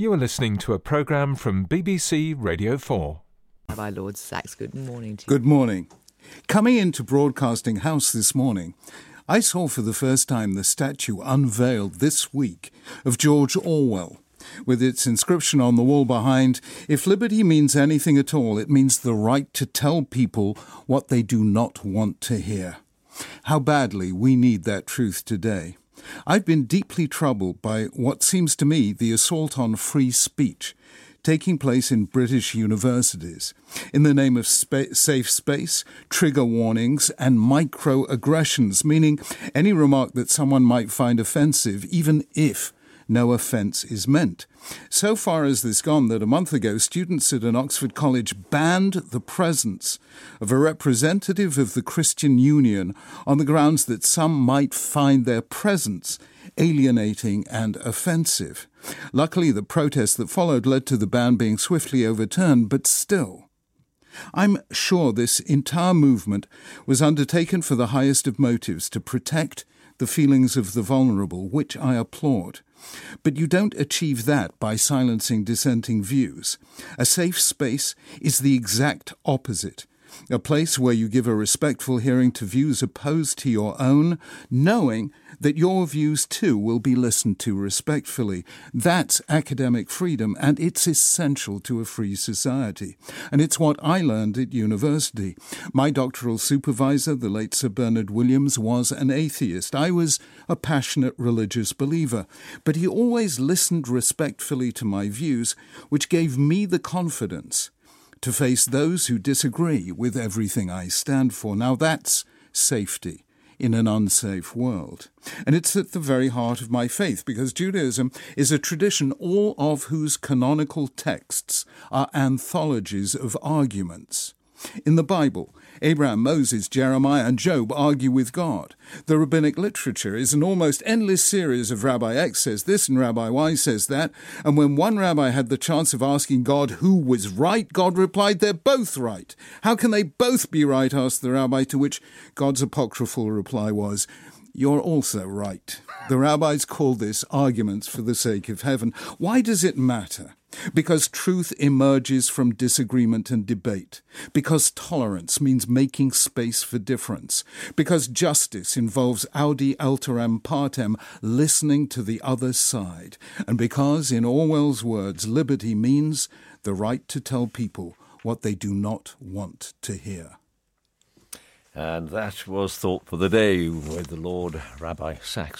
You are listening to a programme from BBC Radio 4. Rabbi Lord Sacks, good morning to you. Good morning. Coming into Broadcasting House this morning, I saw for the first time the statue unveiled this week of George Orwell, with its inscription on the wall behind If liberty means anything at all, it means the right to tell people what they do not want to hear. How badly we need that truth today. I've been deeply troubled by what seems to me the assault on free speech taking place in British universities. In the name of spa- safe space, trigger warnings, and microaggressions, meaning any remark that someone might find offensive, even if no offence is meant. So far has this gone that a month ago, students at an Oxford college banned the presence of a representative of the Christian Union on the grounds that some might find their presence alienating and offensive. Luckily, the protests that followed led to the ban being swiftly overturned, but still. I'm sure this entire movement was undertaken for the highest of motives to protect the feelings of the vulnerable, which I applaud. But you don't achieve that by silencing dissenting views. A safe space is the exact opposite a place where you give a respectful hearing to views opposed to your own, knowing that your views too will be listened to respectfully. That's academic freedom, and it's essential to a free society. And it's what I learned at university. My doctoral supervisor, the late Sir Bernard Williams, was an atheist. I was a passionate religious believer, but he always listened respectfully to my views, which gave me the confidence to face those who disagree with everything I stand for. Now that's safety in an unsafe world. And it's at the very heart of my faith because Judaism is a tradition all of whose canonical texts are anthologies of arguments. In the Bible, Abraham, Moses, Jeremiah, and Job argue with God. The rabbinic literature is an almost endless series of Rabbi X says this and Rabbi Y says that. And when one rabbi had the chance of asking God who was right, God replied, They're both right. How can they both be right? asked the rabbi, to which God's apocryphal reply was, you're also right. The rabbis call this arguments for the sake of heaven. Why does it matter? Because truth emerges from disagreement and debate. Because tolerance means making space for difference. Because justice involves audi alteram partem, listening to the other side. And because, in Orwell's words, liberty means the right to tell people what they do not want to hear. And that was Thought for the Day with the Lord Rabbi Sacks.